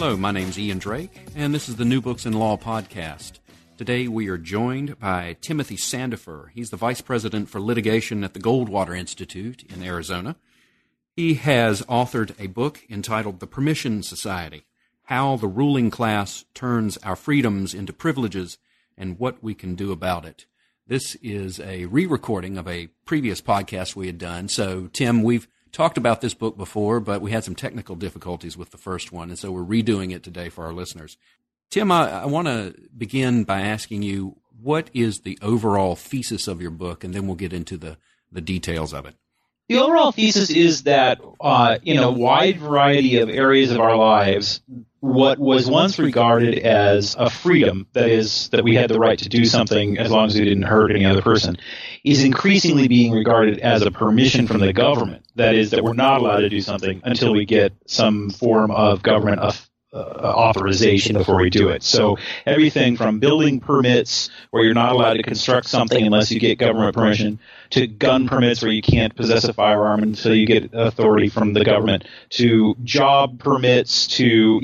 Hello, my name's Ian Drake, and this is the New Books in Law podcast. Today we are joined by Timothy Sandefur. He's the Vice President for Litigation at the Goldwater Institute in Arizona. He has authored a book entitled The Permission Society How the Ruling Class Turns Our Freedoms into Privileges and What We Can Do About It. This is a re recording of a previous podcast we had done. So, Tim, we've talked about this book before, but we had some technical difficulties with the first one, and so we're redoing it today for our listeners. Tim, I, I want to begin by asking you what is the overall thesis of your book, and then we'll get into the, the details of it. The overall thesis is that uh, in a wide variety of areas of our lives, what was once regarded as a freedom, that is, that we had the right to do something as long as we didn't hurt any other person, is increasingly being regarded as a permission from the government. That is, that we're not allowed to do something until we get some form of government uh, authorization before we do it. So everything from building permits where you're not allowed to construct something unless you get government permission to gun permits where you can't possess a firearm until you get authority from the government to job permits to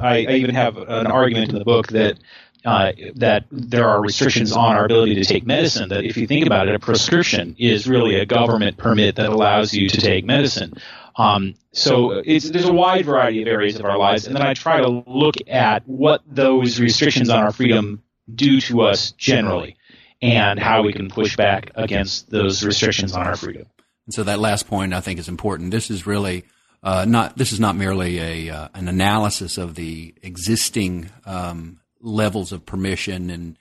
I, I even have an argument in the book that uh, that there are restrictions on our ability to take medicine. That if you think about it, a prescription is really a government permit that allows you to take medicine. Um, so there's a wide variety of areas of our lives, and then I try to look at what those restrictions on our freedom do to us generally, and how we can push back against those restrictions on our freedom. And so that last point I think is important. This is really uh, not this is not merely a uh, an analysis of the existing um, levels of permission and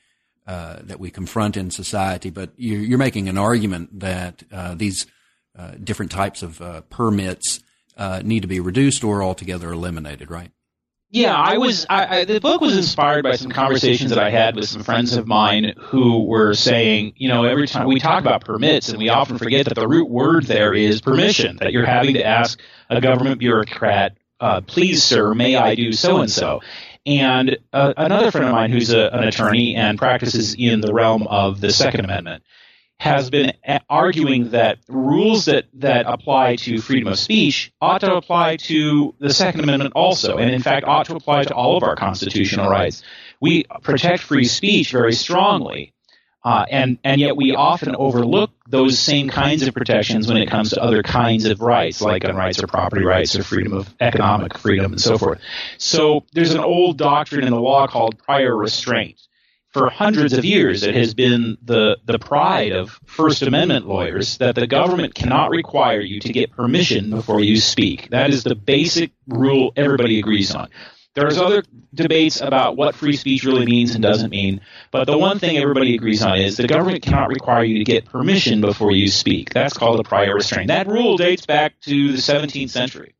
uh, that we confront in society, but you're, you're making an argument that uh, these uh, different types of uh, permits uh, need to be reduced or altogether eliminated, right? Yeah, I was. I, I, the book was inspired by some conversations that I had with some friends of mine who were saying, you know, every time we talk about permits, and we often forget that the root word there is permission. That you're having to ask a government bureaucrat, uh, "Please, sir, may I do so and so?" And uh, another friend of mine who's a, an attorney and practices in the realm of the Second Amendment has been arguing that rules that, that apply to freedom of speech ought to apply to the Second Amendment also, and in fact ought to apply to all of our constitutional rights. We protect free speech very strongly, uh, and, and yet we often overlook those same kinds of protections when it comes to other kinds of rights, like gun rights or property rights or freedom of economic freedom and so forth. So there's an old doctrine in the law called prior restraint for hundreds of years it has been the, the pride of First Amendment lawyers that the government cannot require you to get permission before you speak. That is the basic rule everybody agrees on. There's other debates about what free speech really means and doesn't mean, but the one thing everybody agrees on is the government cannot require you to get permission before you speak. That's called a prior restraint. That rule dates back to the 17th century.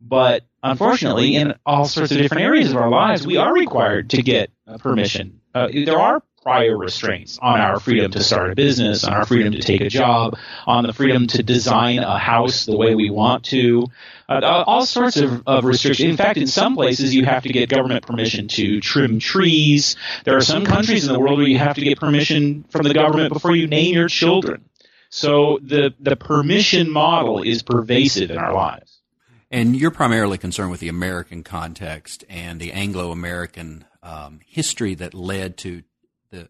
But unfortunately, in all sorts of different areas of our lives, we are required to get permission uh, there are prior restraints on our freedom to start a business, on our freedom to take a job, on the freedom to design a house the way we want to, uh, all sorts of, of restrictions. In fact, in some places, you have to get government permission to trim trees. There are some countries in the world where you have to get permission from the government before you name your children. So the, the permission model is pervasive in our lives. And you're primarily concerned with the American context and the Anglo American um, history that led to the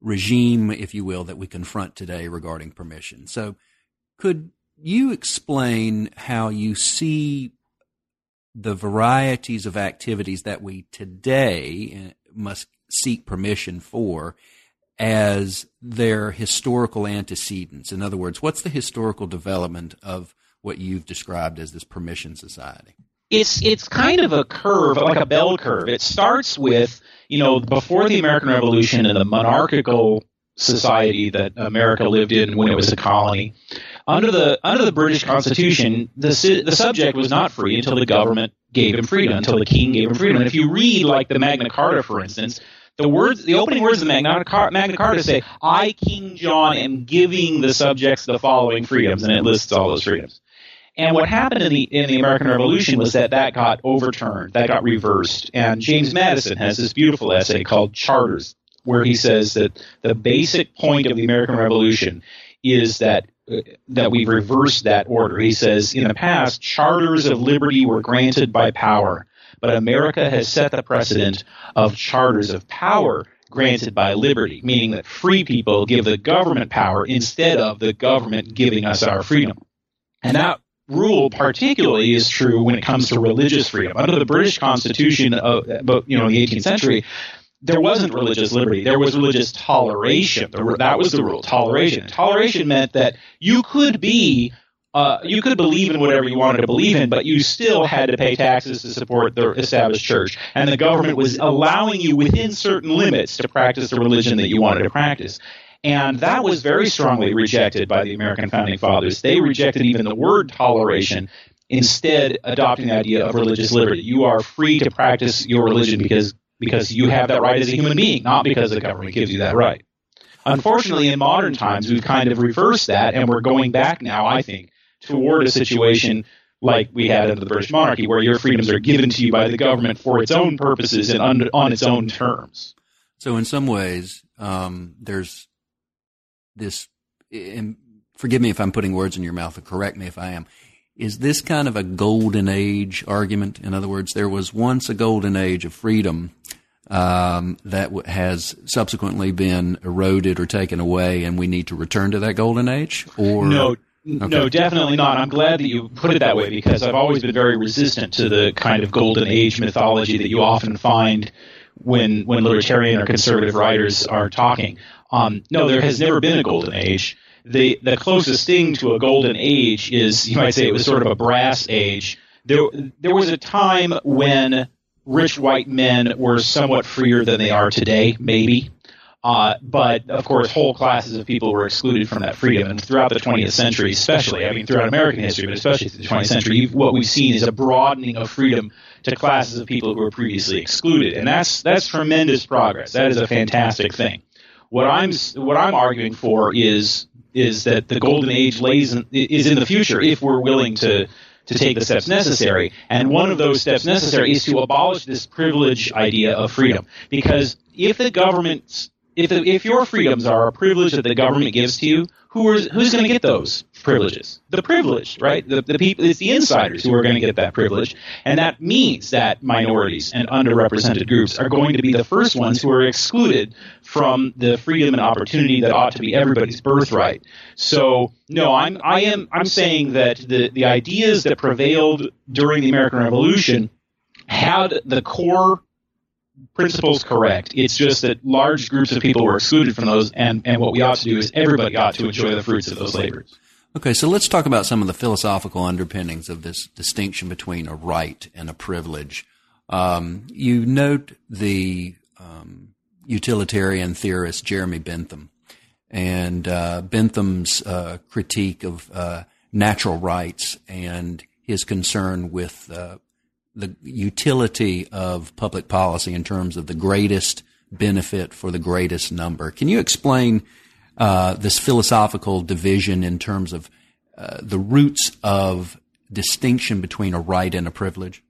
regime, if you will, that we confront today regarding permission. So, could you explain how you see the varieties of activities that we today uh, must seek permission for as their historical antecedents? In other words, what's the historical development of what you've described as this permission society? It's it's kind of a curve, like a bell curve. It starts with you know before the American Revolution and the monarchical society that America lived in when it was a colony. Under the under the British Constitution, the the subject was not free until the government gave him freedom, until the king gave him freedom. And if you read like the Magna Carta, for instance, the words, the opening words of the Magna Carta, Magna Carta say, "I, King John, am giving the subjects the following freedoms," and it lists all those freedoms. And what happened in the in the American Revolution was that that got overturned, that got reversed. And James Madison has this beautiful essay called Charters, where he says that the basic point of the American Revolution is that uh, that we've reversed that order. He says in the past, charters of liberty were granted by power, but America has set the precedent of charters of power granted by liberty, meaning that free people give the government power instead of the government giving us our freedom. And that rule particularly is true when it comes to religious freedom. Under the British Constitution of you know the 18th century, there wasn't religious liberty. There was religious toleration. That was the rule, toleration. Toleration meant that you could be uh, you could believe in whatever you wanted to believe in, but you still had to pay taxes to support the established church. And the government was allowing you within certain limits to practice the religion that you wanted to practice. And that was very strongly rejected by the American founding fathers. They rejected even the word toleration, instead adopting the idea of religious liberty. You are free to practice your religion because because you have that right as a human being, not because the government gives you that right. Unfortunately, in modern times, we've kind of reversed that, and we're going back now, I think, toward a situation like we had under the British monarchy, where your freedoms are given to you by the government for its own purposes and under, on its own terms. So, in some ways, um, there's this, and forgive me if I'm putting words in your mouth, or correct me if I am. Is this kind of a golden age argument? In other words, there was once a golden age of freedom um, that w- has subsequently been eroded or taken away, and we need to return to that golden age? Or no, okay. no, definitely not. I'm glad that you put it that way because I've always been very resistant to the kind of golden age mythology that you often find when when libertarian or conservative writers are talking. Um, no, there has never been a golden age. The the closest thing to a golden age is you might say it was sort of a brass age. There there was a time when rich white men were somewhat freer than they are today, maybe. Uh, but of course, whole classes of people were excluded from that freedom. And throughout the 20th century, especially, I mean, throughout American history, but especially through the 20th century, what we've seen is a broadening of freedom to classes of people who were previously excluded, and that's that's tremendous progress. That is a fantastic thing. What I'm what I'm arguing for is is that the golden age lays in, is in the future if we're willing to to take the steps necessary. And one of those steps necessary is to abolish this privilege idea of freedom. Because if the government, if, if your freedoms are a privilege that the government gives to you, who is, who's going to get those privileges? The privileged, right? The, the people, it's the insiders who are going to get that privilege. And that means that minorities and underrepresented groups are going to be the first ones who are excluded from the freedom and opportunity that ought to be everybody's birthright. So, no, I'm, I am, I'm saying that the, the ideas that prevailed during the American Revolution had the core principles correct. It's just that large groups of people were excluded from those, and, and what we ought to do is everybody ought to enjoy the fruits of those labors. Okay, so let's talk about some of the philosophical underpinnings of this distinction between a right and a privilege. Um, you note the um, utilitarian theorist Jeremy Bentham and uh, Bentham's uh, critique of uh, natural rights and his concern with uh, the utility of public policy in terms of the greatest benefit for the greatest number. Can you explain uh, this philosophical division in terms of uh, the roots of distinction between a right and a privilege?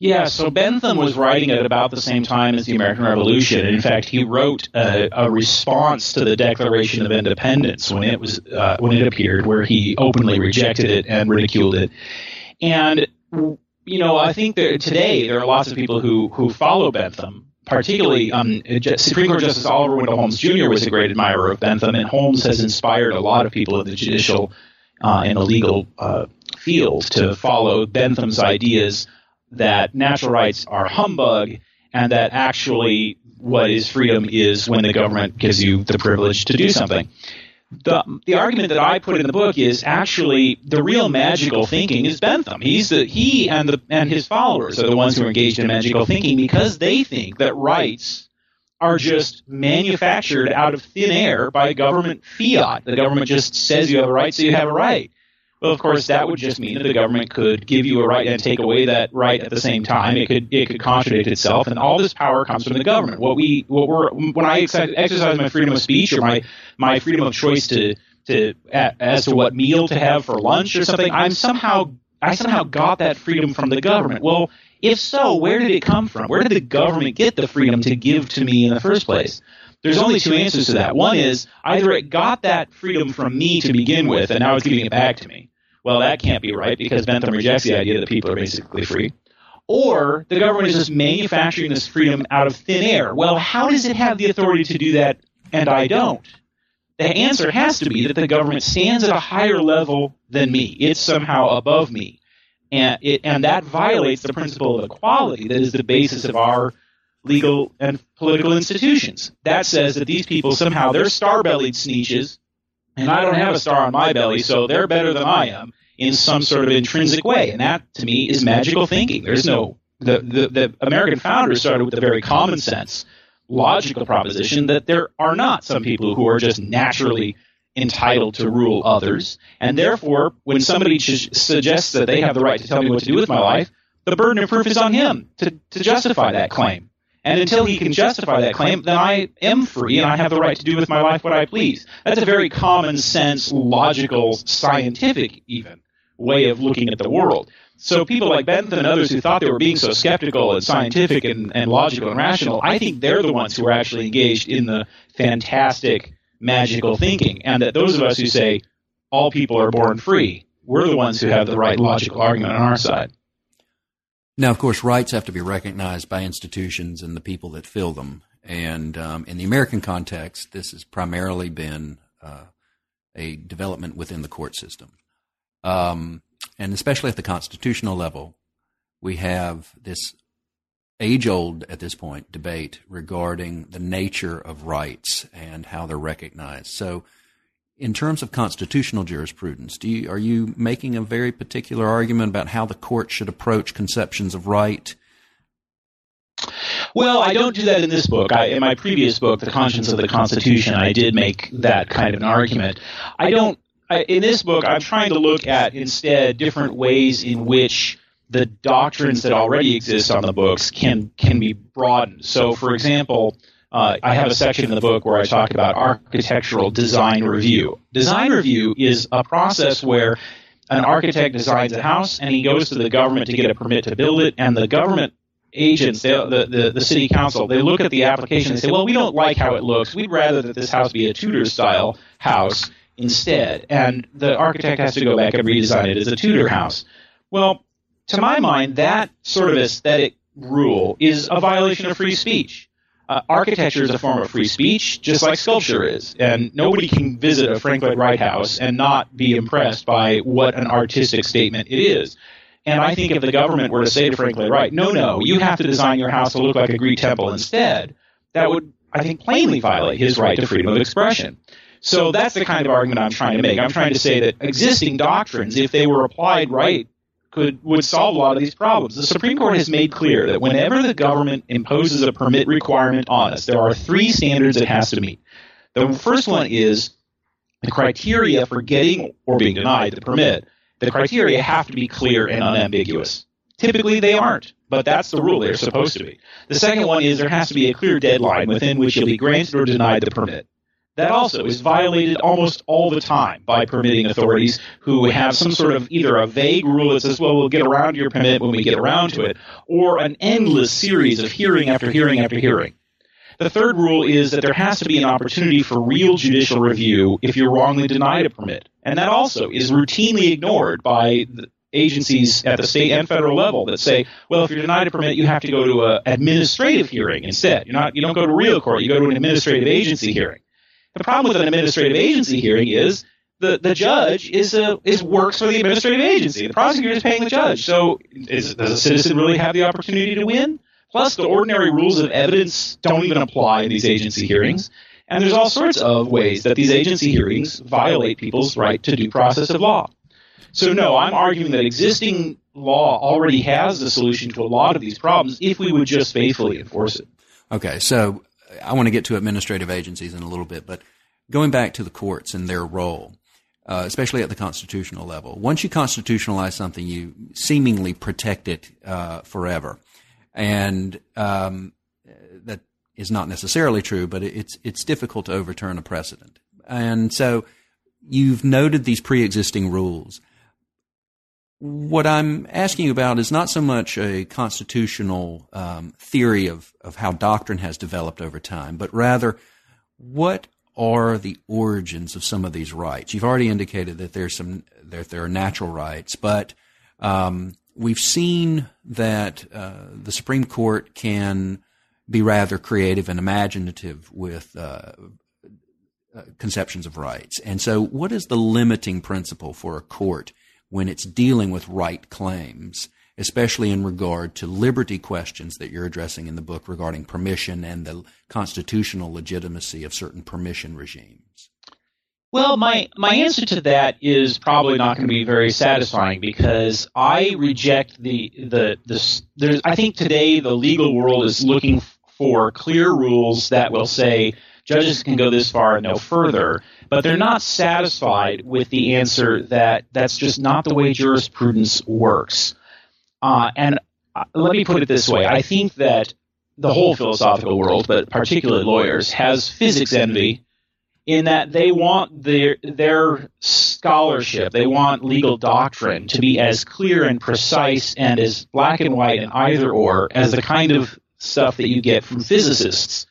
Yeah, so Bentham was writing at about the same time as the American Revolution. In fact, he wrote a, a response to the Declaration of Independence when it was uh, when it appeared, where he openly rejected it and ridiculed it. And you know, I think that today there are lots of people who who follow Bentham. Particularly, um, Supreme Court Justice Oliver Wendell Holmes Jr. was a great admirer of Bentham, and Holmes has inspired a lot of people in the judicial uh, and the legal uh, field to follow Bentham's ideas that natural rights are humbug and that actually what is freedom is when the government gives you the privilege to do something the the argument that I put in the book is actually the real magical thinking is Bentham. He's the he and the and his followers are the ones who are engaged in magical thinking because they think that rights are just manufactured out of thin air by government fiat. The government just says you have a right, so you have a right. Of course, that would just mean that the government could give you a right and take away that right at the same time. It could it could contradict itself, and all this power comes from the government. What we what we're when I exercise my freedom of speech or my my freedom of choice to to as to what meal to have for lunch or something, I'm somehow I somehow got that freedom from the government. Well, if so, where did it come from? Where did the government get the freedom to give to me in the first place? There's only two answers to that. One is either it got that freedom from me to begin with, and now it's giving it back to me. Well, that can't be right because Bentham rejects the idea that people are basically free. Or the government is just manufacturing this freedom out of thin air. Well, how does it have the authority to do that and I don't? The answer has to be that the government stands at a higher level than me. It's somehow above me. And, it, and that violates the principle of equality that is the basis of our legal and political institutions. That says that these people somehow they're star-bellied sneetches, and I don't have a star on my belly, so they're better than I am in some sort of intrinsic way. And that to me is magical thinking. There's no the, the, the American founders started with a very common sense, logical proposition that there are not some people who are just naturally entitled to rule others, and therefore, when somebody suggests that they have the right to tell me what to do with my life, the burden of proof is on him to, to justify that claim. And until he can justify that claim, then I am free and I have the right to do with my life what I please. That's a very common sense, logical, scientific, even way of looking at the world. So people like Bentham and others who thought they were being so skeptical and scientific and, and logical and rational, I think they're the ones who are actually engaged in the fantastic, magical thinking. And that those of us who say all people are born free, we're the ones who have the right logical argument on our side. Now, of course, rights have to be recognized by institutions and the people that fill them. And um, in the American context, this has primarily been uh, a development within the court system. Um, and especially at the constitutional level, we have this age old at this point debate regarding the nature of rights and how they're recognized. So, in terms of constitutional jurisprudence, you, are you making a very particular argument about how the court should approach conceptions of right? Well, I don't do that in this book. I, in my previous book, The Conscience of the Constitution, I did make that kind of an argument. I don't. I, in this book, I'm trying to look at instead different ways in which the doctrines that already exist on the books can can be broadened. So, for example, uh, I have a section in the book where I talk about architectural design review. Design review is a process where an architect designs a house and he goes to the government to get a permit to build it, and the government agents, the, the, the city council, they look at the application and say, well, we don't like how it looks. We'd rather that this house be a Tudor style house instead. And the architect has to go back and redesign it as a Tudor house. Well, to my mind, that sort of aesthetic rule is a violation of free speech uh, architecture is a form of free speech, just like sculpture is. And nobody can visit a Frank Lloyd Wright house and not be impressed by what an artistic statement it is. And I think if the government were to say to Frank Lloyd Wright, no, no, you have to design your house to look like a Greek temple instead, that would, I think, plainly violate his right to freedom of expression. So that's the kind of argument I'm trying to make. I'm trying to say that existing doctrines, if they were applied right could would solve a lot of these problems. The Supreme Court has made clear that whenever the government imposes a permit requirement on us, there are three standards it has to meet. The first one is the criteria for getting or being denied the permit. The criteria have to be clear and unambiguous. Typically, they aren't, but that's the rule. They're supposed to be. The second one is there has to be a clear deadline within which you'll be granted or denied the permit that also is violated almost all the time by permitting authorities who have some sort of either a vague rule that says, well, we'll get around to your permit when we get around to it, or an endless series of hearing after hearing after hearing. The third rule is that there has to be an opportunity for real judicial review if you're wrongly denied a permit. And that also is routinely ignored by agencies at the state and federal level that say, well, if you're denied a permit, you have to go to an administrative hearing instead. You're not, you don't go to real court, you go to an administrative agency hearing. The problem with an administrative agency hearing is the, the judge is a, is works for the administrative agency. The prosecutor is paying the judge. So is, does a citizen really have the opportunity to win? Plus, the ordinary rules of evidence don't even apply in these agency hearings. And there's all sorts of ways that these agency hearings violate people's right to due process of law. So, no, I'm arguing that existing law already has the solution to a lot of these problems if we would just faithfully enforce it. Okay, so I want to get to administrative agencies in a little bit, but going back to the courts and their role, uh, especially at the constitutional level. Once you constitutionalize something, you seemingly protect it uh, forever, and um, that is not necessarily true. But it's it's difficult to overturn a precedent, and so you've noted these pre-existing rules. What I'm asking you about is not so much a constitutional um, theory of, of how doctrine has developed over time, but rather what are the origins of some of these rights? You've already indicated that there's some that there are natural rights, but um, we've seen that uh, the Supreme Court can be rather creative and imaginative with uh, uh, conceptions of rights. And so, what is the limiting principle for a court when it's dealing with right claims? especially in regard to liberty questions that you're addressing in the book regarding permission and the constitutional legitimacy of certain permission regimes? Well, my, my answer to that is probably not going to be very satisfying because I reject the the the. There's, I think today the legal world is looking for clear rules that will say judges can go this far and no further, but they're not satisfied with the answer that that's just not the way jurisprudence works. Uh, and uh, let me put it this way I think that the whole philosophical world, but particularly lawyers, has physics envy in that they want their their scholarship, they want legal doctrine to be as clear and precise and as black and white and either or as the kind of stuff that you get from physicists.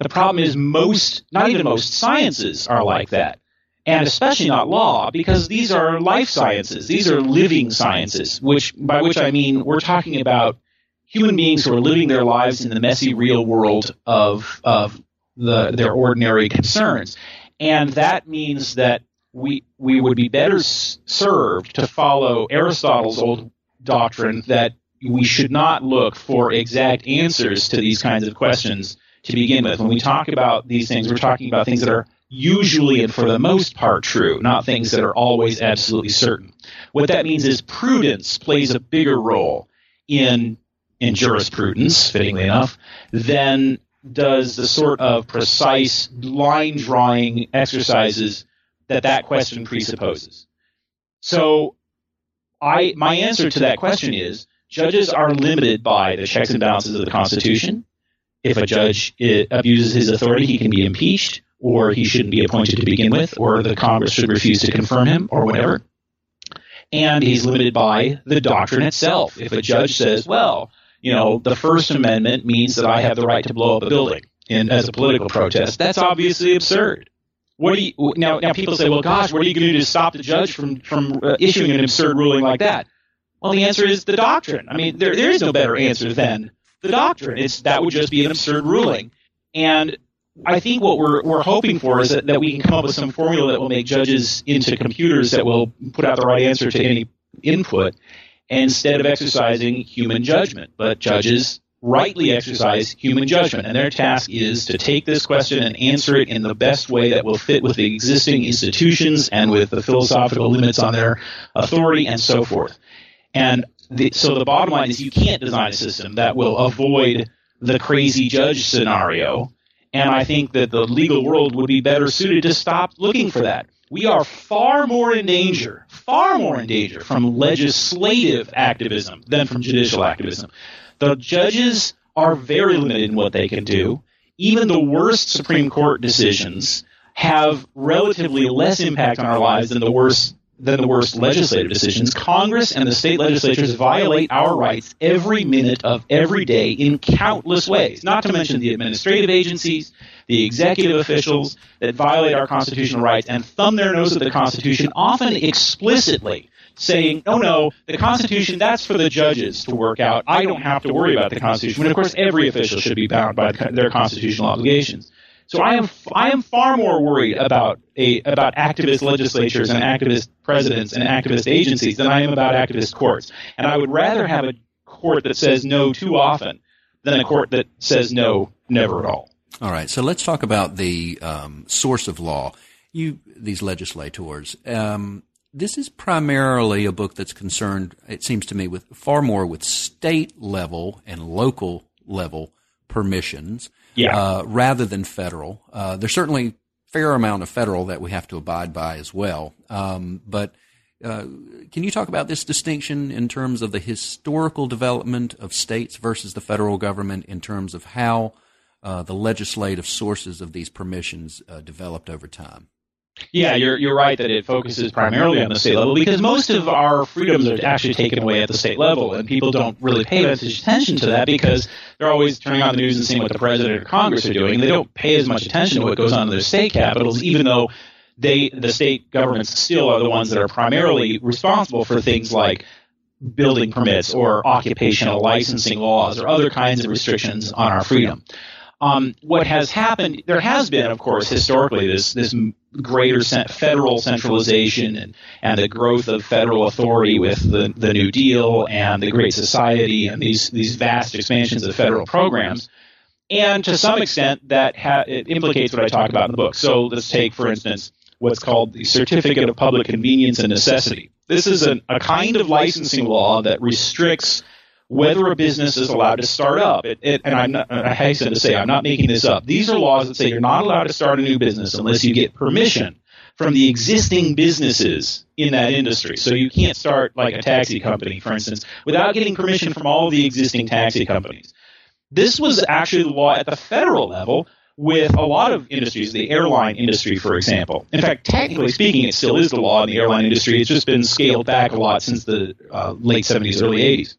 The problem is most, not even most sciences are like that and especially not law, because these are life sciences. These are living sciences, which by which I mean we're talking about human beings who are living their lives in the messy real world of of the their ordinary concerns, and that means that we we would be better served to follow Aristotle's old doctrine that we should not look for exact answers to these kinds of questions to begin with. When we talk about these things, we're talking about things that are usually and for the most part true, not things that are always absolutely certain. What that means is prudence plays a bigger role in in jurisprudence, fittingly enough, than does the sort of precise line drawing exercises that that question presupposes. So, I my answer to that question is judges are limited by the checks and balances of the Constitution. If a judge abuses his authority, he can be impeached or he shouldn't be appointed to begin with, or the Congress should refuse to confirm him, or whatever. And he's limited by the doctrine itself. If a judge says, well, you know, the First Amendment means that I have the right to blow up a building in, as a political protest, that's obviously absurd. What do you, now, now people say, well, gosh, what are you going to do to stop the judge from, from uh, issuing an absurd ruling like that? Well, the answer is the doctrine. I mean, there, there is no better answer than the doctrine. It's, that would just be an absurd ruling. And I think what we're we're hoping for is that, that we can come up with some formula that will make judges into computers that will put out the right answer to any input instead of exercising human judgment. But judges rightly exercise human judgment, and their task is to take this question and answer it in the best way that will fit with the existing institutions and with the philosophical limits on their authority and so forth. And the, so the bottom line is you can't design a system that will avoid the crazy judge scenario and I think that the legal world would be better suited to stop looking for that. We are far more in danger, far more in danger from legislative activism than from judicial activism. The judges are very limited in what they can do. Even the worst Supreme Court decisions have relatively less impact on our lives than the worst than the worst legislative decisions. Congress and the state legislatures violate our rights every minute of every day in countless ways, not to mention the administrative agencies, the executive officials that violate our constitutional rights and thumb their nose at the Constitution, often explicitly saying, no, no, the Constitution, that's for the judges to work out. I don't have to worry about the Constitution. When, of course, every official should be bound by their constitutional obligations. So I am I am far more worried about a about activist legislatures and activist presidents and activist agencies than I am about activist courts. And I would rather have a court that says no too often than a court that says no never at all. All right. So let's talk about the um, source of law. You these legislators. Um, this is primarily a book that's concerned, it seems to me, with far more with state level and local level permissions yeah. uh, rather than federal. Uh, there's certainly fair amount of federal that we have to abide by as well. Um, but uh, can you talk about this distinction in terms of the historical development of states versus the federal government in terms of how uh, the legislative sources of these permissions uh, developed over time? Yeah, you're you're right that it focuses primarily on the state level because most of our freedoms are actually taken away at the state level, and people don't really pay as much attention to that because they're always turning on the news and seeing what the president or Congress are doing. They don't pay as much attention to what goes on in their state capitals, even though they the state governments still are the ones that are primarily responsible for things like building permits or occupational licensing laws or other kinds of restrictions on our freedom. Um, what has happened, there has been, of course, historically, this this greater federal centralization and, and the growth of federal authority with the, the New Deal and the Great Society and these these vast expansions of federal programs. And to some extent, that ha- it implicates what I talk about in the book. So let's take, for instance, what's called the Certificate of Public Convenience and Necessity. This is an, a kind of licensing law that restricts whether a business is allowed to start up. It, it, and I'm not, I hasten to say, I'm not making this up. These are laws that say you're not allowed to start a new business unless you get permission from the existing businesses in that industry. So you can't start like a taxi company, for instance, without getting permission from all the existing taxi companies. This was actually the law at the federal level with a lot of industries, the airline industry, for example. In fact, technically speaking, it still is the law in the airline industry. It's just been scaled back a lot since the uh, late 70s, early 80s.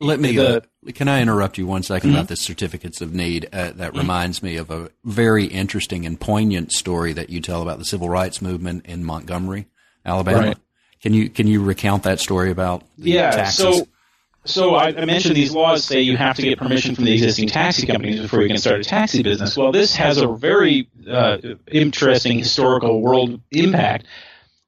Let me. The, uh, can I interrupt you one second mm-hmm. about the certificates of need? Uh, that mm-hmm. reminds me of a very interesting and poignant story that you tell about the civil rights movement in Montgomery, Alabama. Right. Can you can you recount that story about yeah? Taxes? So so I, I, mentioned these laws say you have to get permission from the existing taxi companies before you can start a taxi business. Well, this has a very uh, interesting historical world impact.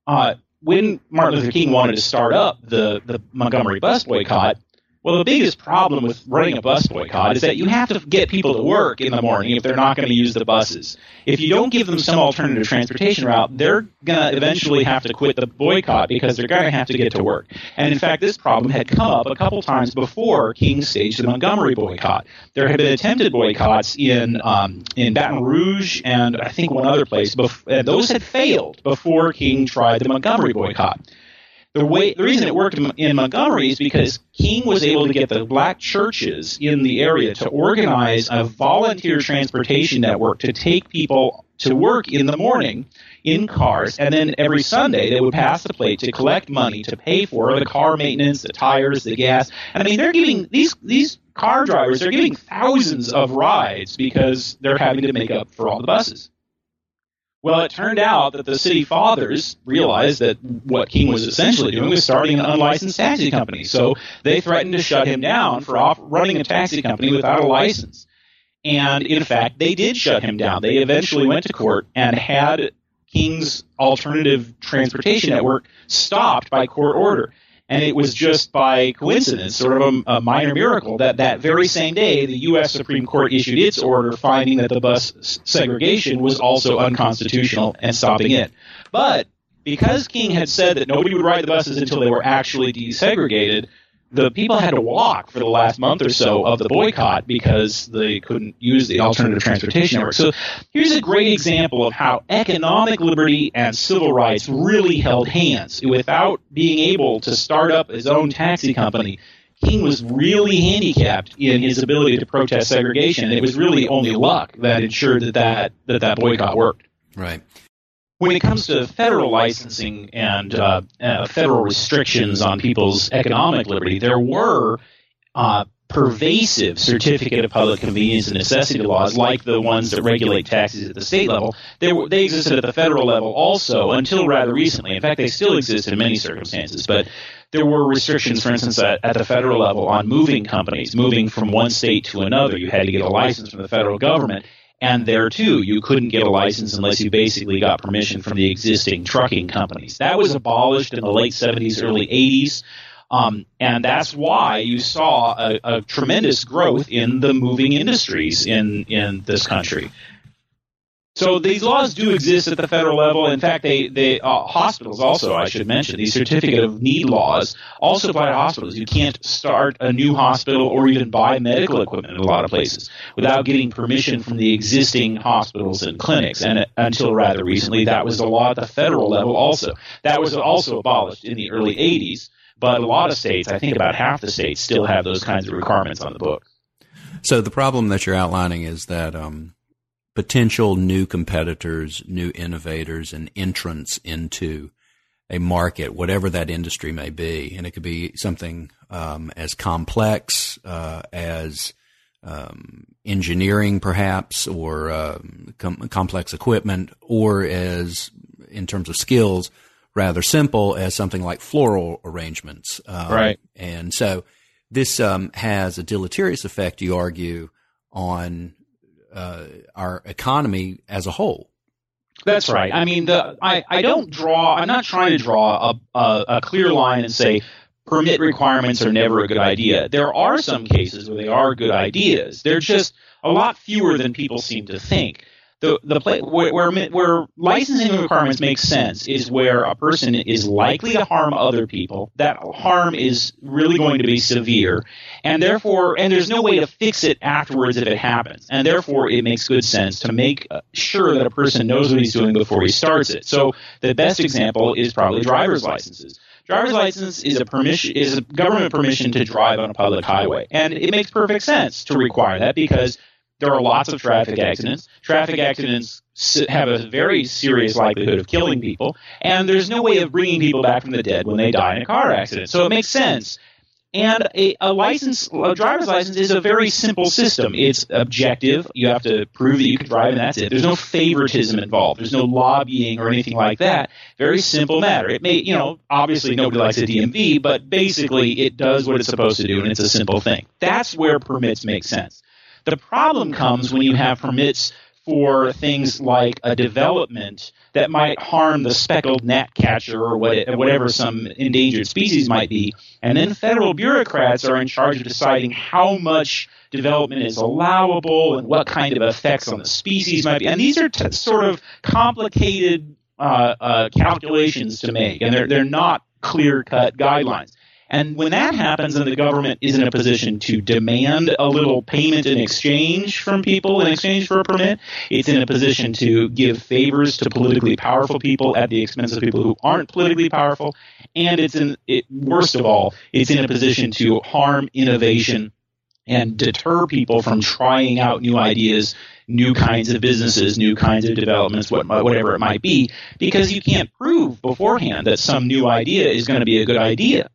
Uh, when Martin Luther King wanted to start up the, the Montgomery bus boycott, well, the biggest problem with running a bus boycott is that you have to get people to work in the morning if they're not going to use the buses. If you don't give them some alternative transportation route, they're going to eventually have to quit the boycott because they're going to have to get to work. And in fact, this problem had come up a couple times before King staged the Montgomery boycott. There had been attempted boycotts in um, in Baton Rouge and I think one other place. Bef- those had failed before King tried the Montgomery boycott. The way the reason it worked in Montgomery is because King was able to get the black churches in the area to organize a volunteer transportation network to take people to work in the morning in cars, and then every Sunday they would pass the plate to collect money to pay for the car maintenance, the tires, the gas. I mean, they're giving these these car drivers they're giving thousands of rides because they're having to make up for all the buses. Well, it turned out that the city fathers realized that what King was essentially doing was starting an unlicensed taxi company. So they threatened to shut him down for off- running a taxi company without a license. And in fact, they did shut him down. They eventually went to court and had King's alternative transportation network stopped by court order. And it was just by coincidence, sort of a, a, minor miracle, that that very same day the U.S. Supreme Court issued its order finding that the bus segregation was also unconstitutional and stopping it. But because King had said that nobody would ride the buses until they were actually desegregated, the people had to walk for the last month or so of the boycott because they couldn't use the alternative transportation network. So here's a great example of how economic liberty and civil rights really held hands. Without being able to start up his own taxi company, King was really handicapped in his ability to protest segregation. And it was really only luck that ensured that that, that, that boycott worked. Right when it comes to federal licensing and uh, uh, federal restrictions on people's economic liberty, there were uh, pervasive certificate of public convenience and necessity laws, like the ones that regulate taxes at the state level. They, were, they existed at the federal level also until rather recently. In fact, they still exist in many circumstances, but there were restrictions, for instance, at, at, the federal level on moving companies, moving from one state to another. You had to get a license from the federal government. And there too, you couldn't get a license unless you basically got permission from the existing trucking companies. That was abolished in the late 70s, early 80s. Um, and that's why you saw a, a, tremendous growth in the moving industries in, in this country. So these laws do exist at the federal level. In fact, they, they uh, hospitals also, I should mention, these certificate of need laws also apply to hospitals. You can't start a new hospital or even buy medical equipment in a lot of places without getting permission from the existing hospitals and clinics. And uh, until rather recently, that was the law at the federal level also. That was also abolished in the early 80s. But a lot of states, I think about half the states, still have those kinds of requirements on the book. So the problem that you're outlining is that um, potential new competitors, new innovators, and entrants into a market, whatever that industry may be. And it could be something um, as complex uh, as um, engineering, perhaps, or um, com- complex equipment, or as, in terms of skills, rather simple as something like floral arrangements. Um, right. And so this um, has a deleterious effect, you argue, on uh, our economy as a whole. That's right. I mean, the I, I don't draw. I'm not trying to draw a, a, a clear line and say permit requirements are never a good idea. There are some cases where they are good ideas. They're just a lot fewer than people seem to think the the play, where, where, where licensing requirements make sense is where a person is likely to harm other people. That harm is really going to be severe, and therefore, and there's no way to fix it afterwards if it happens. And therefore, it makes good sense to make uh, sure that a person knows what he's doing before he starts it. So the best example is probably driver's licenses. Driver's license is a permission is a government permission to drive on a public highway, and it makes perfect sense to require that because there are lots of traffic accidents. Traffic accidents have a very serious likelihood of killing people, and there's no way of bringing people back from the dead when they die in a car accident. So it makes sense. And a, a license, a driver's license, is a very simple system. It's objective. You have to prove that you can drive, and that's it. There's no favoritism involved. There's no lobbying or anything like that. Very simple matter. It may, you know, obviously nobody likes a DMV, but basically it does what it's supposed to do, and it's a simple thing. That's where permits make sense. The problem comes when you have permits for things like a development that might harm the speckled gnatcatcher or whatever some endangered species might be. And then federal bureaucrats are in charge of deciding how much development is allowable and what kind of effects on the species might be. And these are t- sort of complicated uh, uh, calculations to make, and they're, they're not clear cut guidelines. And when that happens and the government is in a position to demand a little payment in exchange from people in exchange for a permit, it's in a position to give favors to politically powerful people at the expense of people who aren't politically powerful. And it's in, it, worst of all, it's in a position to harm innovation and deter people from trying out new ideas, new kinds of businesses, new kinds of developments, whatever it might be, because you can't prove beforehand that some new idea is going to be a good idea.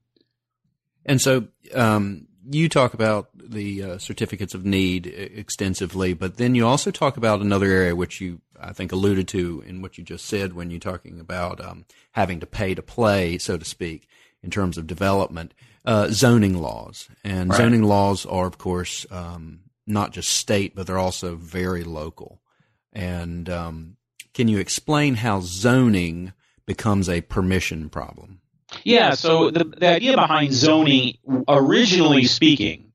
And so um, you talk about the uh, certificates of need extensively, but then you also talk about another area which you I think alluded to in what you just said when you're talking about um, having to pay to play, so to speak, in terms of development, uh, zoning laws. And right. zoning laws are, of course, um, not just state, but they're also very local. And um, can you explain how zoning becomes a permission problem? Yeah, so the, the idea behind zoning, originally speaking,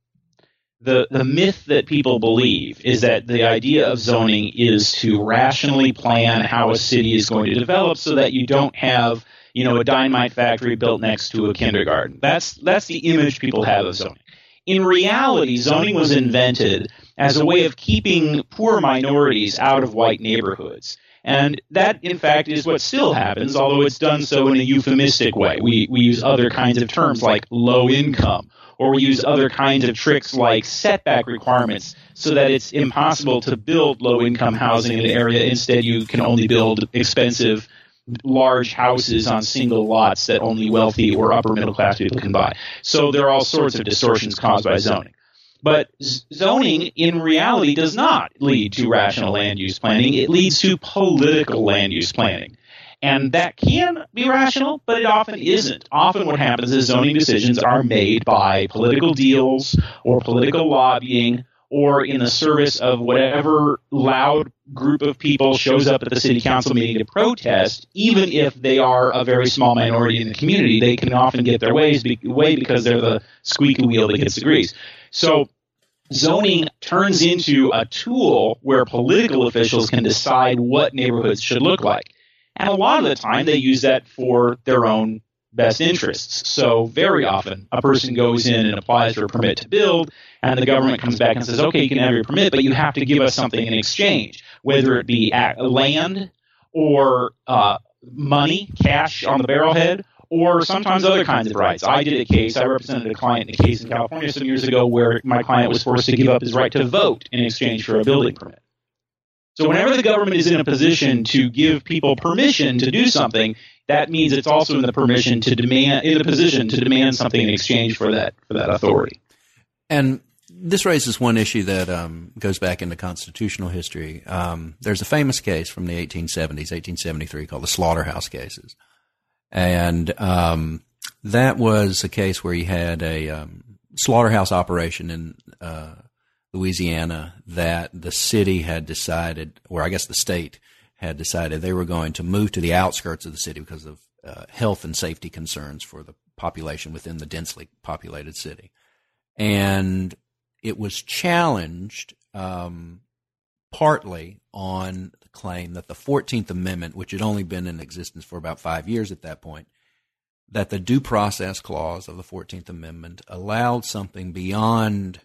the, the myth that people believe is that the idea of zoning is to rationally plan how a city is going to develop so that you don't have, you know, a dynamite factory built next to a kindergarten. That's, that's the image people have of zoning. In reality, zoning was invented as a way of keeping poor minorities out of white neighborhoods. And that, in fact, is what still happens, although it's done so in a euphemistic way. We, we use other kinds of terms like low income, or we use other kinds of tricks like setback requirements so that it's impossible to build low income housing in an area. Instead, you can only build expensive large houses on single lots that only wealthy or upper middle class people can buy. So there are all sorts of distortions caused by zoning. But zoning in reality does not lead to rational land use planning. It leads to political land use planning. And that can be rational, but it often isn't. Often what happens is zoning decisions are made by political deals or political lobbying or in the service of whatever loud group of people shows up at the city council meeting to protest, even if they are a very small minority in the community, they can often get their ways way because they're the squeaky wheel that gets the grease. So zoning turns into a tool where political officials can decide what neighborhoods should look like. And a lot of the time, they use that for their own best interests. So, very often, a person goes in and applies for a permit to build, and the government comes back and says, okay, you can have your permit, but you have to give us something in exchange, whether it be land or uh, money, cash on the barrelhead, or sometimes other kinds of rights. I did a case, I represented a client in a case in California some years ago where my client was forced to give up his right to vote in exchange for a building permit. So whenever the government is in a position to give people permission to do something, that means it's also in the permission to demand in the position to demand something in exchange for that for that authority. And this raises one issue that um, goes back into constitutional history. Um, there's a famous case from the 1870s, 1873, called the Slaughterhouse Cases, and um, that was a case where you had a um, slaughterhouse operation in uh, Louisiana that the city had decided, or I guess the state had decided they were going to move to the outskirts of the city because of uh, health and safety concerns for the population within the densely populated city. And it was challenged um, partly on claim that the 14th Amendment, which had only been in existence for about five years at that point, that the due process clause of the 14th Amendment allowed something beyond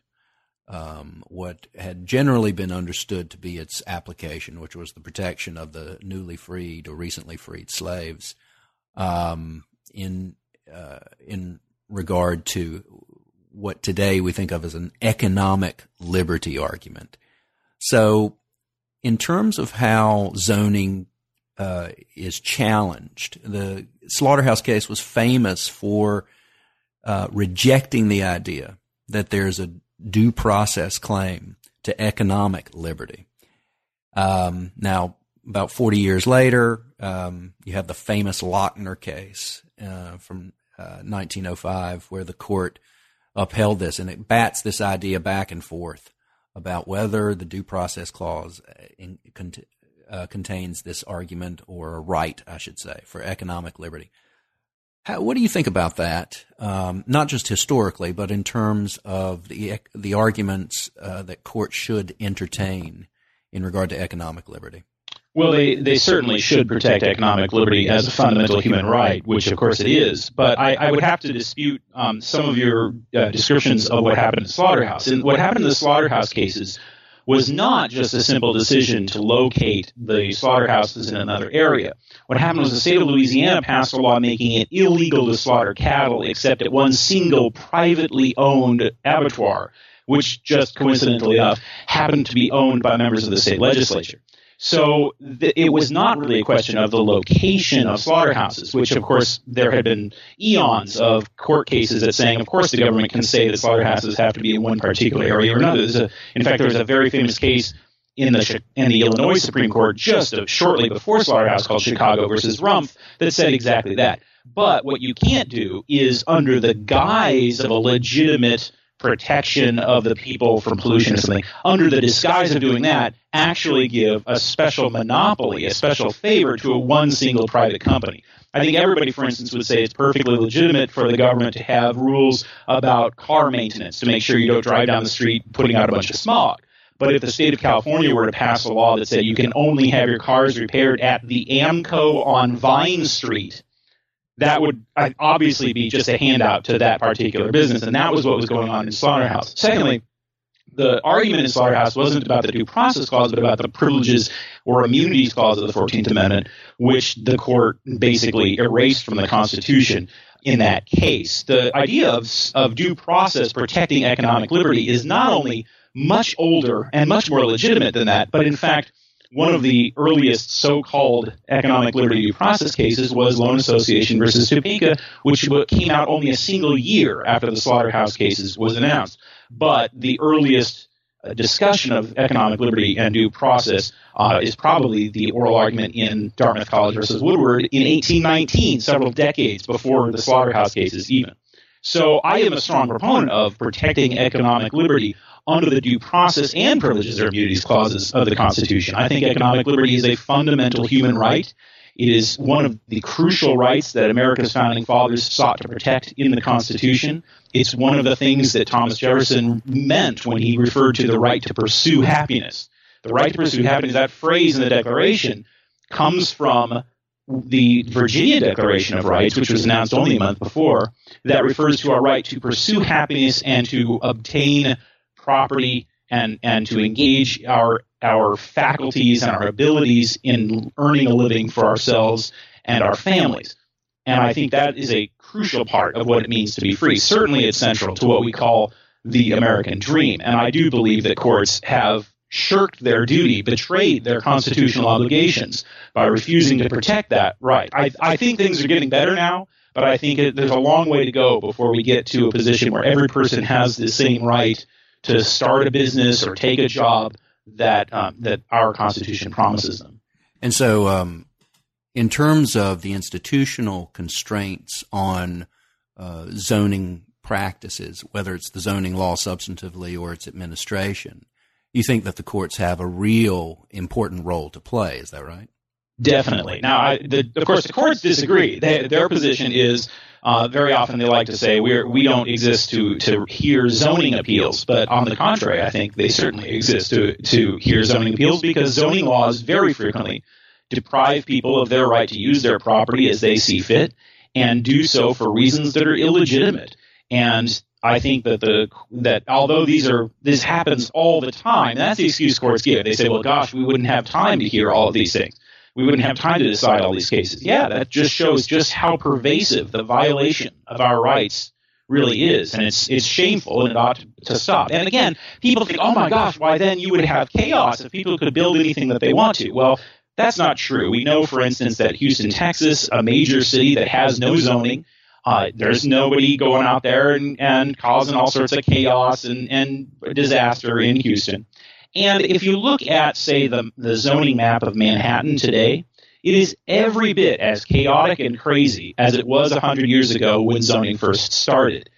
um, what had generally been understood to be its application, which was the protection of the newly freed or recently freed slaves, um, in uh, in regard to what today we think of as an economic liberty argument. So, in terms of how zoning uh, is challenged, the slaughterhouse case was famous for uh, rejecting the idea that there's a due process claim to economic liberty. Um, now, about 40 years later, um, you have the famous Lochner case uh, from uh, 1905, where the court upheld this, and it bats this idea back and forth about whether the due process clause uh, in, uh, contains this argument or a right, I should say, for economic liberty. How, what do you think about that? Um, not just historically, but in terms of the the arguments uh, that courts should entertain in regard to economic liberty. Well, they, they certainly should protect economic liberty as a fundamental human right, which of course it is. But I, I would have to dispute um, some of your uh, descriptions of what happened in the slaughterhouse. And what happened in the slaughterhouse cases was not just a simple decision to locate the slaughterhouses in another area. What happened was the state of Louisiana passed a law making it illegal to slaughter cattle except at one single privately owned abattoir, which just coincidentally enough happened to be owned by members of the state legislature. So th- it was not really a question of the location of slaughterhouses, which of course there had been eons of court cases that saying, of course, the government can say that slaughterhouses have to be in one particular area or another. A, in fact, there was a very famous case in the in the Illinois Supreme Court just shortly before slaughterhouse called Chicago versus Rumpf that said exactly that. But what you can't do is under the guise of a legitimate protection of the people from pollution or something, under the disguise of doing that, actually give a special monopoly, a special favor to a one single private company. I think everybody, for instance, would say it's perfectly legitimate for the government to have rules about car maintenance to make sure you don't drive down the street putting out a bunch of smog. But if the state of California were to pass a law that said you can only have your cars repaired at the AAMCO on Vine Street, that would obviously be just a handout to that particular business. And that was what was going on in Slaughterhouse. Secondly, the argument in Slaughterhouse wasn't about the due process clause, but about the privileges or immunities clause of the 14th Amendment, which the court basically erased from the Constitution in that case. The idea of, of due process protecting economic liberty is not only much older and much more legitimate than that, but in fact, one of the earliest so-called economic liberty due process cases was Loan Association versus Topeka, which came out only a single year after the Slaughterhouse cases was announced. But the earliest uh, discussion of economic liberty and due process uh, is probably the oral argument in Dartmouth College versus Woodward in 1819, several decades before the Slaughterhouse cases even. So I am a strong proponent of protecting economic liberty under the due process and privileges or immunities clauses of the Constitution. I think economic liberty is a fundamental human right. It is one of the crucial rights that America's founding fathers sought to protect in the Constitution. It's one of the things that Thomas Jefferson meant when he referred to the right to pursue happiness. The right to pursue happiness, that phrase in the Declaration, comes from the Virginia Declaration of Rights, which was announced only a month before, that refers to our right to pursue happiness and to obtain property and, and to engage our our faculties and our abilities in earning a living for ourselves and our families. And I think that is a crucial part of what it means to be free. Certainly, it's central to what we call the American dream. And I do believe that courts have shirked their duty, betrayed their constitutional obligations by refusing to protect that right. I, I think things are getting better now, but I think it, there's a long way to go before we get to a position where every person has the same right to start a business or take a job that um, that our Constitution promises them. And so, um, in terms of the institutional constraints on uh, zoning practices, whether it's the zoning law substantively or its administration, you think that the courts have a real important role to play. Is that right? Definitely. Now, I, the, of course, the courts disagree. They, their position is uh, very often they like to say we're we don't exist to to hear zoning appeals, but on the contrary, I think they certainly exist to to hear zoning appeals because zoning laws very frequently deprive people of their right to use their property as they see fit and do so for reasons that are illegitimate. And I think that the that although these are this happens all the time, that's the excuse courts give. They say, "Well, gosh, we wouldn't have time to hear all of these things." We wouldn't have time to decide all these cases. Yeah, that just shows just how pervasive the violation of our rights really is, and it's it's shameful and it ought to stop. And again, people think, oh my gosh, why then you would have chaos if people could build anything that they want to? Well, that's not true. We know, for instance, that Houston, Texas, a major city that has no zoning, uh, there's nobody going out there and, and causing all sorts of chaos and, and disaster in Houston. And if you look at, say, the, the zoning map of Manhattan today, it is every bit as chaotic and crazy as it was 100 years ago when zoning first started.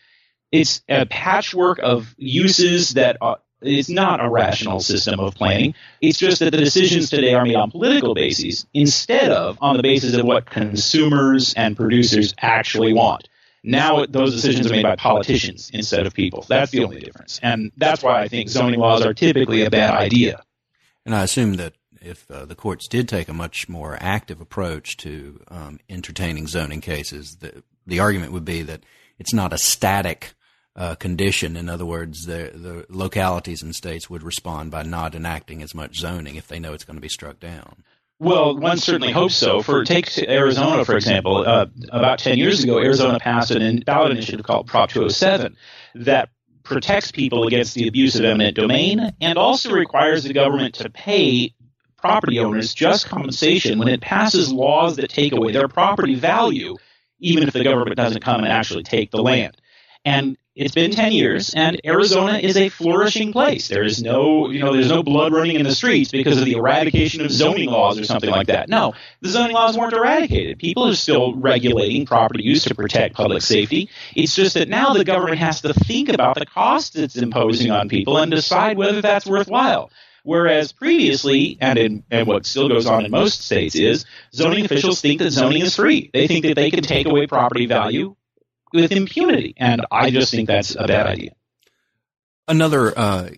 It's a patchwork of uses that are, not a rational system of planning. It's just that the decisions today are made on political bases instead of on the basis of what consumers and producers actually want. Now those decisions are made by politicians instead of people. That's the only difference. And that's why I think zoning laws are typically a bad idea. And I assume that if uh, the courts did take a much more active approach to um, entertaining zoning cases, the, the argument would be that it's not a static uh, condition. In other words, the, the localities and states would respond by not enacting as much zoning if they know it's going to be struck down. Well, one certainly hopes so. For take Arizona, for example, uh, about 10 years ago, Arizona passed an ballot initiative called Prop 207 that protects people against the abuse of eminent domain and also requires the government to pay property owners just compensation when it passes laws that take away their property value, even if the government doesn't come and actually take the land. And it's been 10 years, and Arizona is a flourishing place. There is no, you know, there's no blood running in the streets because of the eradication of zoning laws or something like that. No, the zoning laws weren't eradicated. People are still regulating property use to protect public safety. It's just that now the government has to think about the cost it's imposing on people and decide whether that's worthwhile. Whereas previously, and in and what still goes on in most states is zoning officials think that zoning is free. They think that they can take away property value with impunity. And I just think that's a bad idea. Another uh,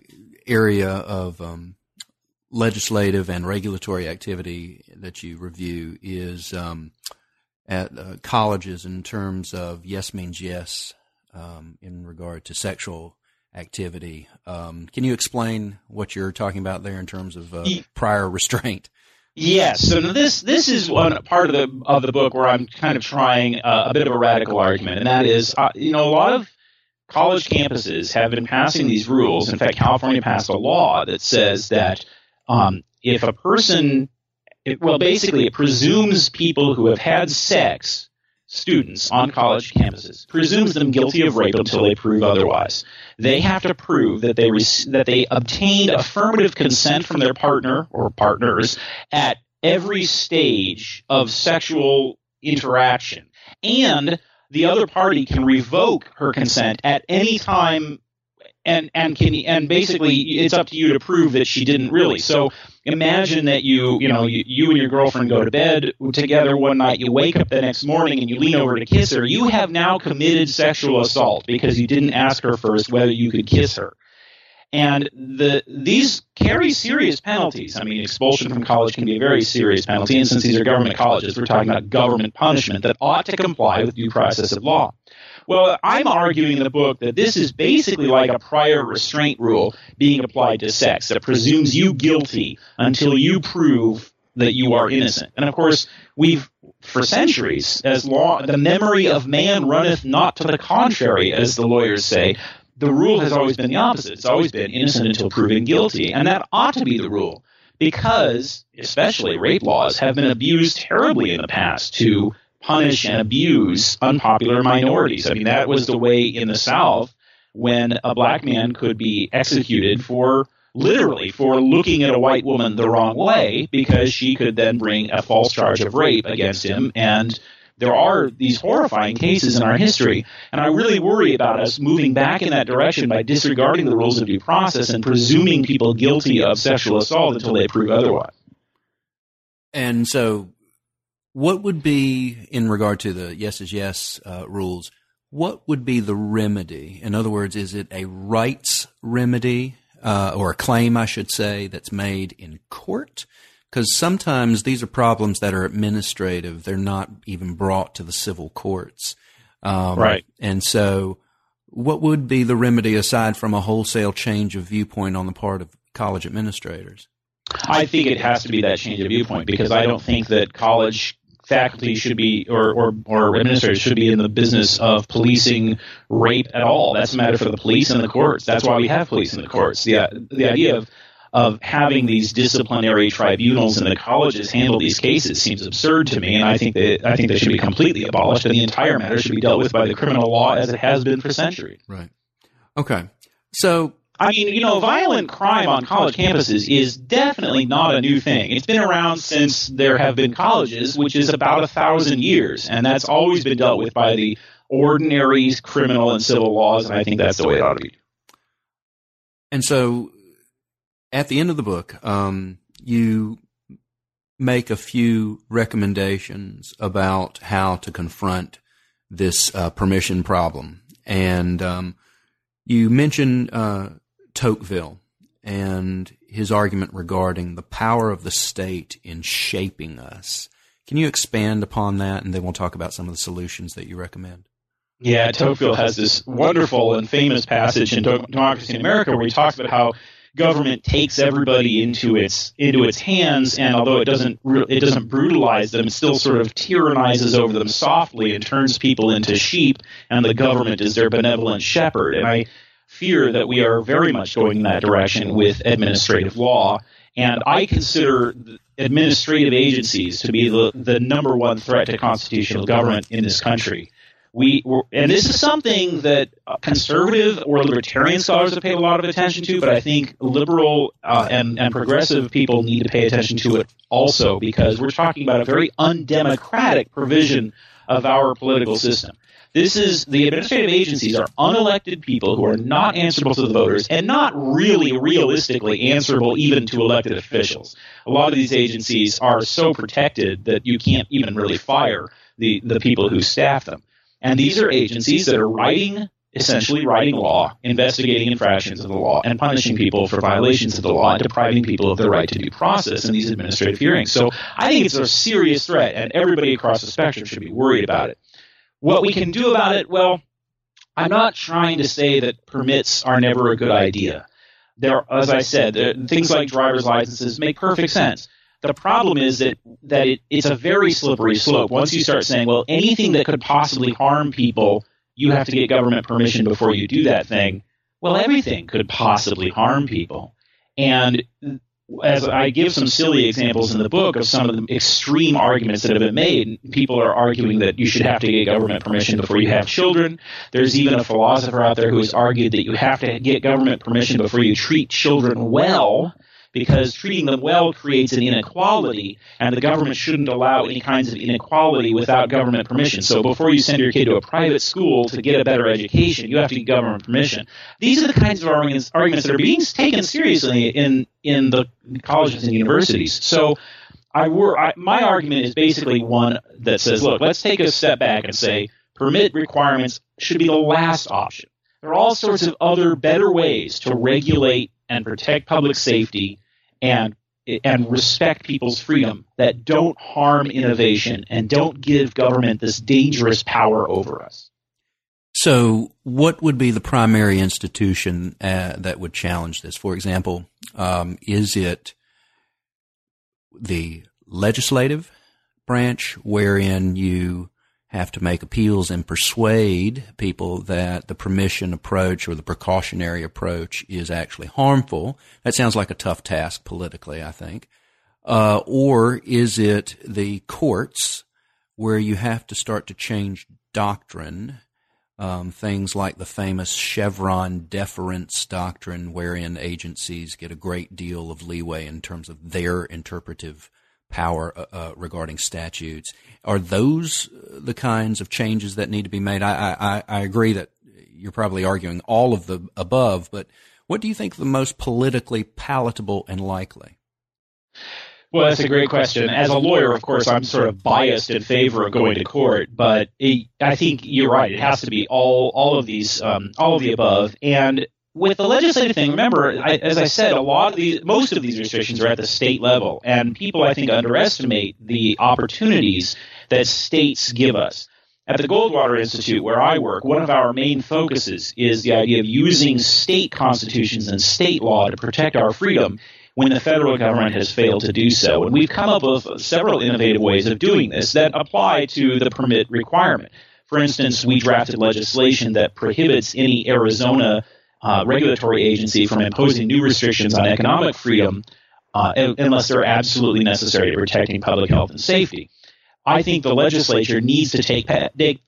area of um, legislative and regulatory activity that you review is um, at uh, colleges in terms of yes means yes um, in regard to sexual activity. Um, can you explain what you're talking about there in terms of uh, prior restraint? Yes. So this this is one part of the of the book where I'm kind of trying uh, a bit of a radical argument, and that is, uh, you know, a lot of college campuses have been passing these rules. In fact, California passed a law that says that um, if a person, it, well, basically, it presumes people who have had sex students on college campuses presumes them guilty of rape until they prove otherwise. They have to prove that they that they obtained affirmative consent from their partner or partners at every stage of sexual interaction, and the other party can revoke her consent at any time. And and can and basically it's up to you to prove that she didn't really. So imagine that you, you know, you, you and your girlfriend go to bed together one night, you wake up the next morning and you lean over to kiss her. You have now committed sexual assault because you didn't ask her first whether you could kiss her. And the these carry serious penalties. I mean, expulsion from college can be a very serious penalty, and since these are government colleges, we're talking about government punishment that ought to comply with due process of law. Well, I'm arguing in the book that this is basically like a prior restraint rule being applied to sex that presumes you guilty until you prove that you are innocent. And of course, we've for centuries, as law, the memory of man runneth not to the contrary, as the lawyers say the rule has always been the opposite. It's always been innocent until proven guilty. And that ought to be the rule because, especially rape laws, have been abused terribly in the past to punish and abuse unpopular minorities. I mean, that was the way in the South when a black man could be executed for literally for looking at a white woman the wrong way because she could then bring a false charge of rape against him and there are these horrifying cases in our history, and I really worry about us moving back in that direction by disregarding the rules of due process and presuming people guilty of sexual assault until they prove otherwise. And so, what would be, in regard to the yes is yes uh, rules, what would be the remedy? In other words, is it a rights remedy uh, or a claim, I should say, that's made in court? because sometimes these are problems that are administrative; they're not even brought to the civil courts. Um, right. And so, what would be the remedy aside from a wholesale change of viewpoint on the part of college administrators? I think it has to be that change of viewpoint because I don't think that college faculty should be or, or, or administrators should be in the business of policing rape at all. That's a matter for the police and the courts. That's why we have police in the courts. The, the idea of of having these disciplinary tribunals and the colleges handle these cases seems absurd to me, and I think that I think they should be completely abolished, and the entire matter should be dealt with by the criminal law as it has been for centuries. Right. Okay. So I mean, you know, violent crime on college campuses is definitely not a new thing. It's been around since there have been colleges, which is about a thousand years, and that's always been dealt with by the ordinary criminal and civil laws, and I think that's the way it ought to be. And so at the end of the book, um, you make a few recommendations about how to confront this uh, permission problem. And um, you mention uh, Tocqueville and his argument regarding the power of the state in shaping us. Can you expand upon that? And then we'll talk about some of the solutions that you recommend. Yeah, Tocqueville has this wonderful and famous passage in Democracy in America where he talks about how government takes everybody into its into its hands, and although it doesn't it doesn't brutalize them, it still sort of tyrannizes over them softly and turns people into sheep, and the government is their benevolent shepherd. And I fear that we are very much going in that direction with administrative law. And I consider administrative agencies to be the, the number one threat to constitutional government in this country we and this is something that conservative or libertarian scholars have paid a lot of attention to, but I think liberal uh, and, and progressive people need to pay attention to it also because we're talking about a very undemocratic provision of our political system. This is the administrative agencies are unelected people who are not answerable to the voters and not really realistically answerable even to elected officials. A lot of these agencies are so protected that you can't even really fire the, the people who staff them. And these are agencies that are writing, essentially writing law, investigating infractions of the law, and punishing people for violations of the law, and depriving people of their right to due process in these administrative hearings. So I think it's a serious threat, and everybody across the spectrum should be worried about it. What we can do about it, well, I'm not trying to say that permits are never a good idea. There, as I said, uh, things like driver's licenses make perfect sense. The problem is that that it, it's a very slippery slope. Once you start saying, well, anything that could possibly harm people, you have to get government permission before you do that thing. Well, everything could possibly harm people. And as I give some silly examples in the book of some of the extreme arguments that have been made, people are arguing that you should have to get government permission before you have children. There's even a philosopher out there who has argued that you have to get government permission before you treat children well because treating them well creates an inequality, and the government shouldn't allow any kinds of inequality without government permission. So before you send your kid to a private school to get a better education, you have to get government permission. These are the kinds of arguments, arguments that are being taken seriously in in the colleges and universities. So. I were I, my argument is basically one that says, look, let's take a step back and say permit requirements should be the last option. There are all sorts of other better ways to regulate and protect public safety and and respect people's freedom that don't harm innovation and don't give government this dangerous power over us. So, what would be the primary institution uh, that would challenge this? For example, um, is it the legislative branch wherein you have to make appeals and persuade people that the permission approach or the precautionary approach is actually harmful. That sounds like a tough task politically, I think. Uh, or is it the courts where you have to start to change doctrine? Um, things like the famous Chevron deference doctrine, wherein agencies get a great deal of leeway in terms of their interpretive power uh, uh, regarding statutes. Are those the kinds of changes that need to be made? I, I, I agree that you're probably arguing all of the above, but what do you think the most politically palatable and likely? Well, that's a great question. As a lawyer, of course, I'm sort of biased in favor of going to court, but it, I think you're right. It has to be all all of these, um, all of the above. And with the legislative thing, remember, I, as I said, a lot of these, most of these restrictions are at the state level, and people, I think, underestimate the opportunities that states give us. At the Goldwater Institute, where I work, one of our main focuses is the idea of using state constitutions and state law to protect our freedom when the federal government has failed to do so. And we've come up with several innovative ways of doing this that apply to the permit requirement. For instance, we drafted legislation that prohibits any Arizona uh, regulatory agency from imposing new restrictions on economic freedom uh, unless they're absolutely necessary to protecting public health and safety. I think the legislature needs to take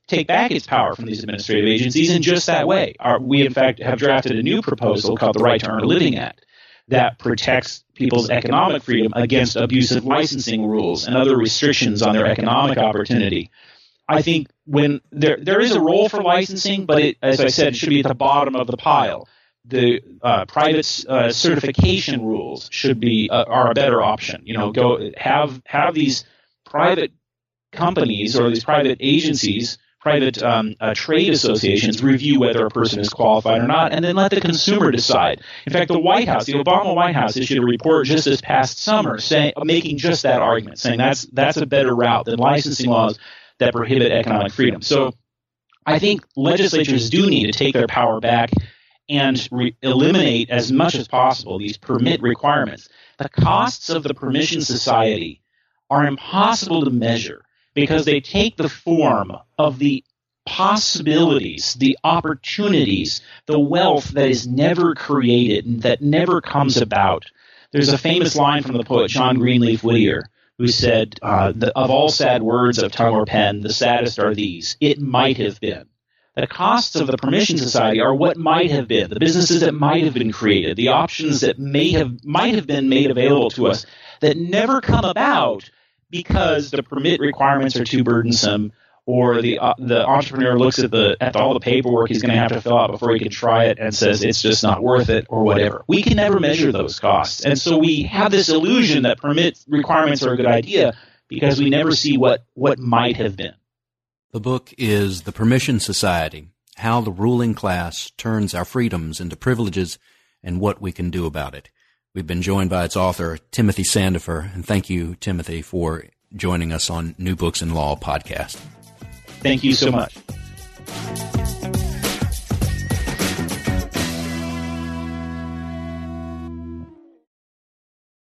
take back its power from these administrative agencies in just that way. Our, we, in fact, have drafted a new proposal called the Right to Earn a Living Act that protects people's economic freedom against abusive licensing rules and other restrictions on their economic opportunity. I think when there there is a role for licensing, but it, as I said, it should be at the bottom of the pile. The uh, private uh, certification rules should be uh, are a better option. You know, go have have these private companies or these private agencies, private um, uh, trade associations review whether a person is qualified or not, and then let the consumer decide. In fact, the White House, the Obama White House, issued a report just this past summer saying, making just that argument, saying that's that's a better route than licensing laws that prohibit economic freedom. So I think legislatures do need to take their power back and re- eliminate as much as possible these permit requirements. The costs of the permission society are impossible to measure because they take the form of the possibilities, the opportunities, the wealth that is never created and that never comes about. There's a famous line from the poet John Greenleaf Whittier who said, uh, the, Of all sad words of tongue or pen, the saddest are these. It might have been. The costs of the permission society are what might have been, the businesses that might have been created, the options that may have might have been made available to us that never come about because the permit requirements are too burdensome or the uh, the entrepreneur looks at the at all the paperwork he's going to have to fill out before he can try it and says it's just not worth it or whatever. We can never measure those costs, and so we have this illusion that permit requirements are a good idea because we never see what what might have been. The book is The Permission Society: How the Ruling Class Turns Our Freedoms into Privileges and What We Can Do About It. We've been joined by its author, Timothy Sandefur, and thank you, Timothy, for joining us on New Books in Law podcast. Thank you so much.